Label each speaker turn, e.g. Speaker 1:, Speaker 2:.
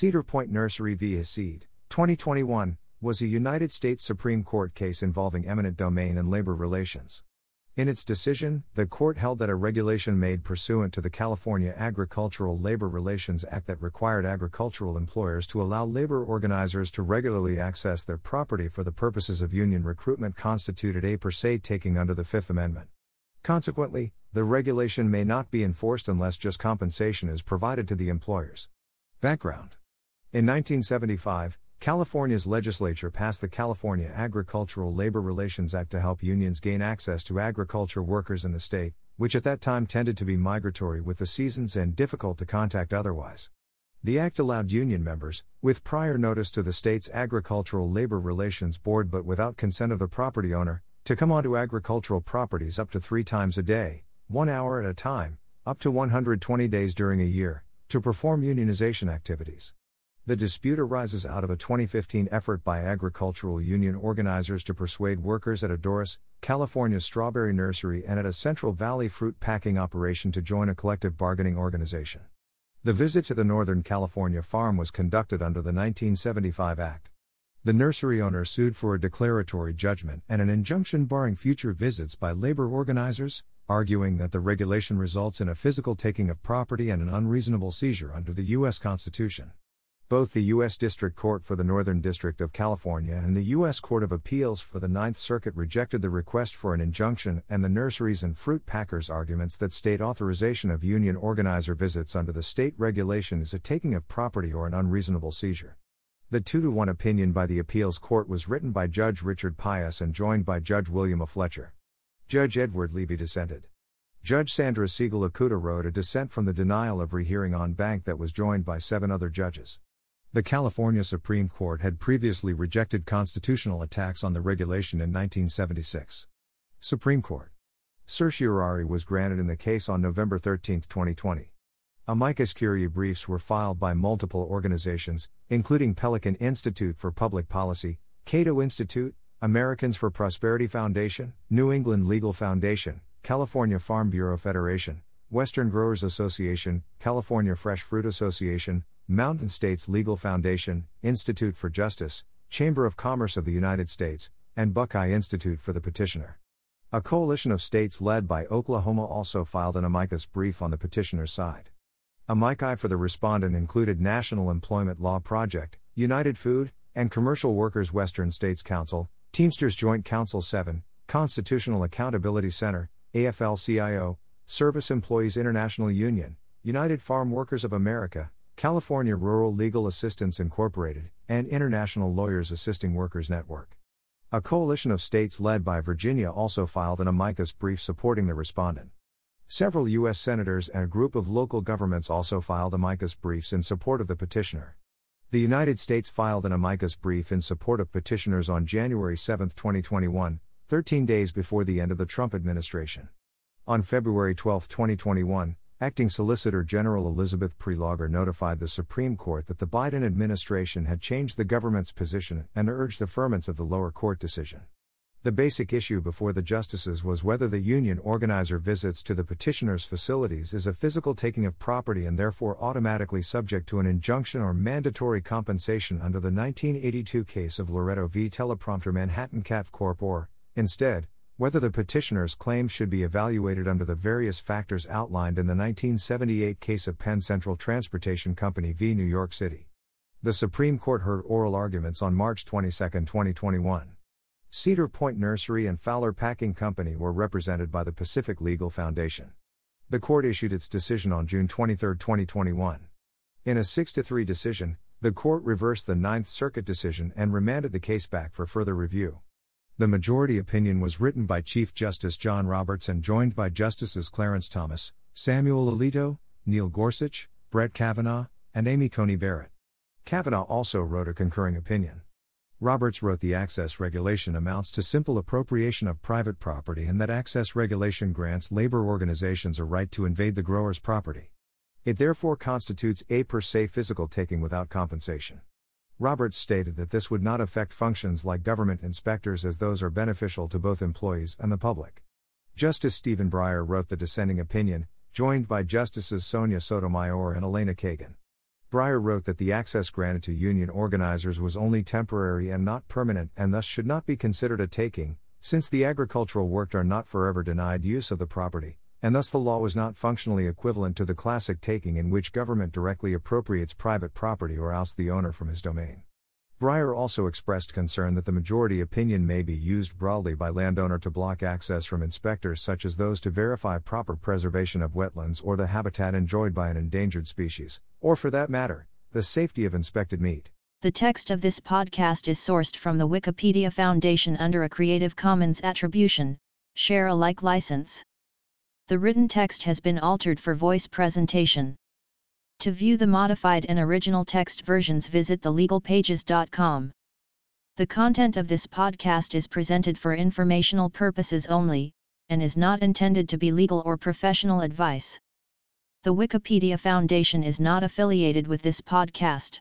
Speaker 1: Cedar Point Nursery v. Hassid, 2021, was a United States Supreme Court case involving eminent domain and labor relations. In its decision, the court held that a regulation made pursuant to the California Agricultural Labor Relations Act that required agricultural employers to allow labor organizers to regularly access their property for the purposes of union recruitment constituted a per se taking under the Fifth Amendment. Consequently, the regulation may not be enforced unless just compensation is provided to the employers. Background in 1975, California's legislature passed the California Agricultural Labor Relations Act to help unions gain access to agriculture workers in the state, which at that time tended to be migratory with the seasons and difficult to contact otherwise. The act allowed union members, with prior notice to the state's Agricultural Labor Relations Board but without consent of the property owner, to come onto agricultural properties up to three times a day, one hour at a time, up to 120 days during a year, to perform unionization activities. The dispute arises out of a 2015 effort by agricultural union organizers to persuade workers at a Dorris, California strawberry nursery and at a Central Valley fruit packing operation to join a collective bargaining organization. The visit to the Northern California farm was conducted under the 1975 Act. The nursery owner sued for a declaratory judgment and an injunction barring future visits by labor organizers, arguing that the regulation results in a physical taking of property and an unreasonable seizure under the U.S. Constitution. Both the U.S. District Court for the Northern District of California and the U.S. Court of Appeals for the Ninth Circuit rejected the request for an injunction and the nurseries and fruit packers' arguments that state authorization of union organizer visits under the state regulation is a taking of property or an unreasonable seizure. The 2 to 1 opinion by the appeals court was written by Judge Richard Paez and joined by Judge William A. Fletcher. Judge Edward Leavy dissented. Judge Sandra Segal Ikuta wrote a dissent from the denial of rehearing en banc that was joined by seven other judges. The California Supreme Court had previously rejected constitutional attacks on the regulation in 1976. Supreme Court. Certiorari was granted in the case on November 13, 2020. Amicus curiae briefs were filed by multiple organizations, including Pelican Institute for Public Policy, Cato Institute, Americans for Prosperity Foundation, New England Legal Foundation, California Farm Bureau Federation, Western Growers Association, California Fresh Fruit Association, Mountain States Legal Foundation, Institute for Justice, Chamber of Commerce of the United States, and Buckeye Institute for the petitioner. A coalition of states led by Oklahoma also filed an amicus brief on the petitioner's side. Amici for the respondent included National Employment Law Project, United Food, and Commercial Workers Western States Council, Teamsters Joint Council 7, Constitutional Accountability Center, AFL CIO, Service Employees International Union, United Farm Workers of America, California Rural Legal Assistance Incorporated, and International Lawyers Assisting Workers Network. A coalition of states led by Virginia also filed an amicus brief supporting the respondent. Several U.S. senators and a group of local governments also filed amicus briefs in support of the petitioner. The United States filed an amicus brief in support of petitioners on January 7, 2021, 13 days before the end of the Trump administration. On February 12, 2021, Acting Solicitor General Elizabeth Prelogar notified the Supreme Court that the Biden administration had changed the government's position and urged affirmance of the lower court decision. The basic issue before the justices was whether the union organizer visits to the petitioner's facilities is a physical taking of property and therefore automatically subject to an injunction or mandatory compensation under the 1982 case of Loretto v. Teleprompter Manhattan CAT Corp. or, instead, whether the petitioner's claims should be evaluated under the various factors outlined in the 1978 case of Penn Central Transportation Company v. New York City. The Supreme Court heard oral arguments on March 22, 2021. Cedar Point Nursery and Fowler Packing Company were represented by the Pacific Legal Foundation. The court issued its decision on June 23, 2021. In a 6 3 decision, the court reversed the Ninth Circuit decision and remanded the case back for further review. The majority opinion was written by Chief Justice John Roberts and joined by Justices Clarence Thomas, Samuel Alito, Neil Gorsuch, Brett Kavanaugh, and Amy Coney Barrett. Kavanaugh also wrote a concurring opinion. Roberts wrote the access regulation amounts to simple appropriation of private property and that access regulation grants labor organizations a right to invade the grower's property. It therefore constitutes a per se physical taking without compensation. Roberts stated that this would not affect functions like government inspectors as those are beneficial to both employees and the public. Justice Stephen Breyer wrote the dissenting opinion, joined by Justices Sonia Sotomayor and Elena Kagan. Breyer wrote that the access granted to union organizers was only temporary and not permanent and thus should not be considered a taking, since the agricultural worked are not forever denied use of the property, and thus the law was not functionally equivalent to the classic taking in which government directly appropriates private property or ousts the owner from his domain. Breyer also expressed concern that the majority opinion may be used broadly by landowner to block access from inspectors such as those to verify proper preservation of wetlands or the habitat enjoyed by an endangered species, or for that matter, the safety of inspected meat.
Speaker 2: The text of this podcast is sourced from the Wikipedia Foundation under a Creative Commons Attribution, Share Alike license. The written text has been altered for voice presentation. To view the modified and original text versions visit thelegalpages.com. The content of this podcast is presented for informational purposes only, and is not intended to be legal or professional advice. The Wikipedia Foundation is not affiliated with this podcast.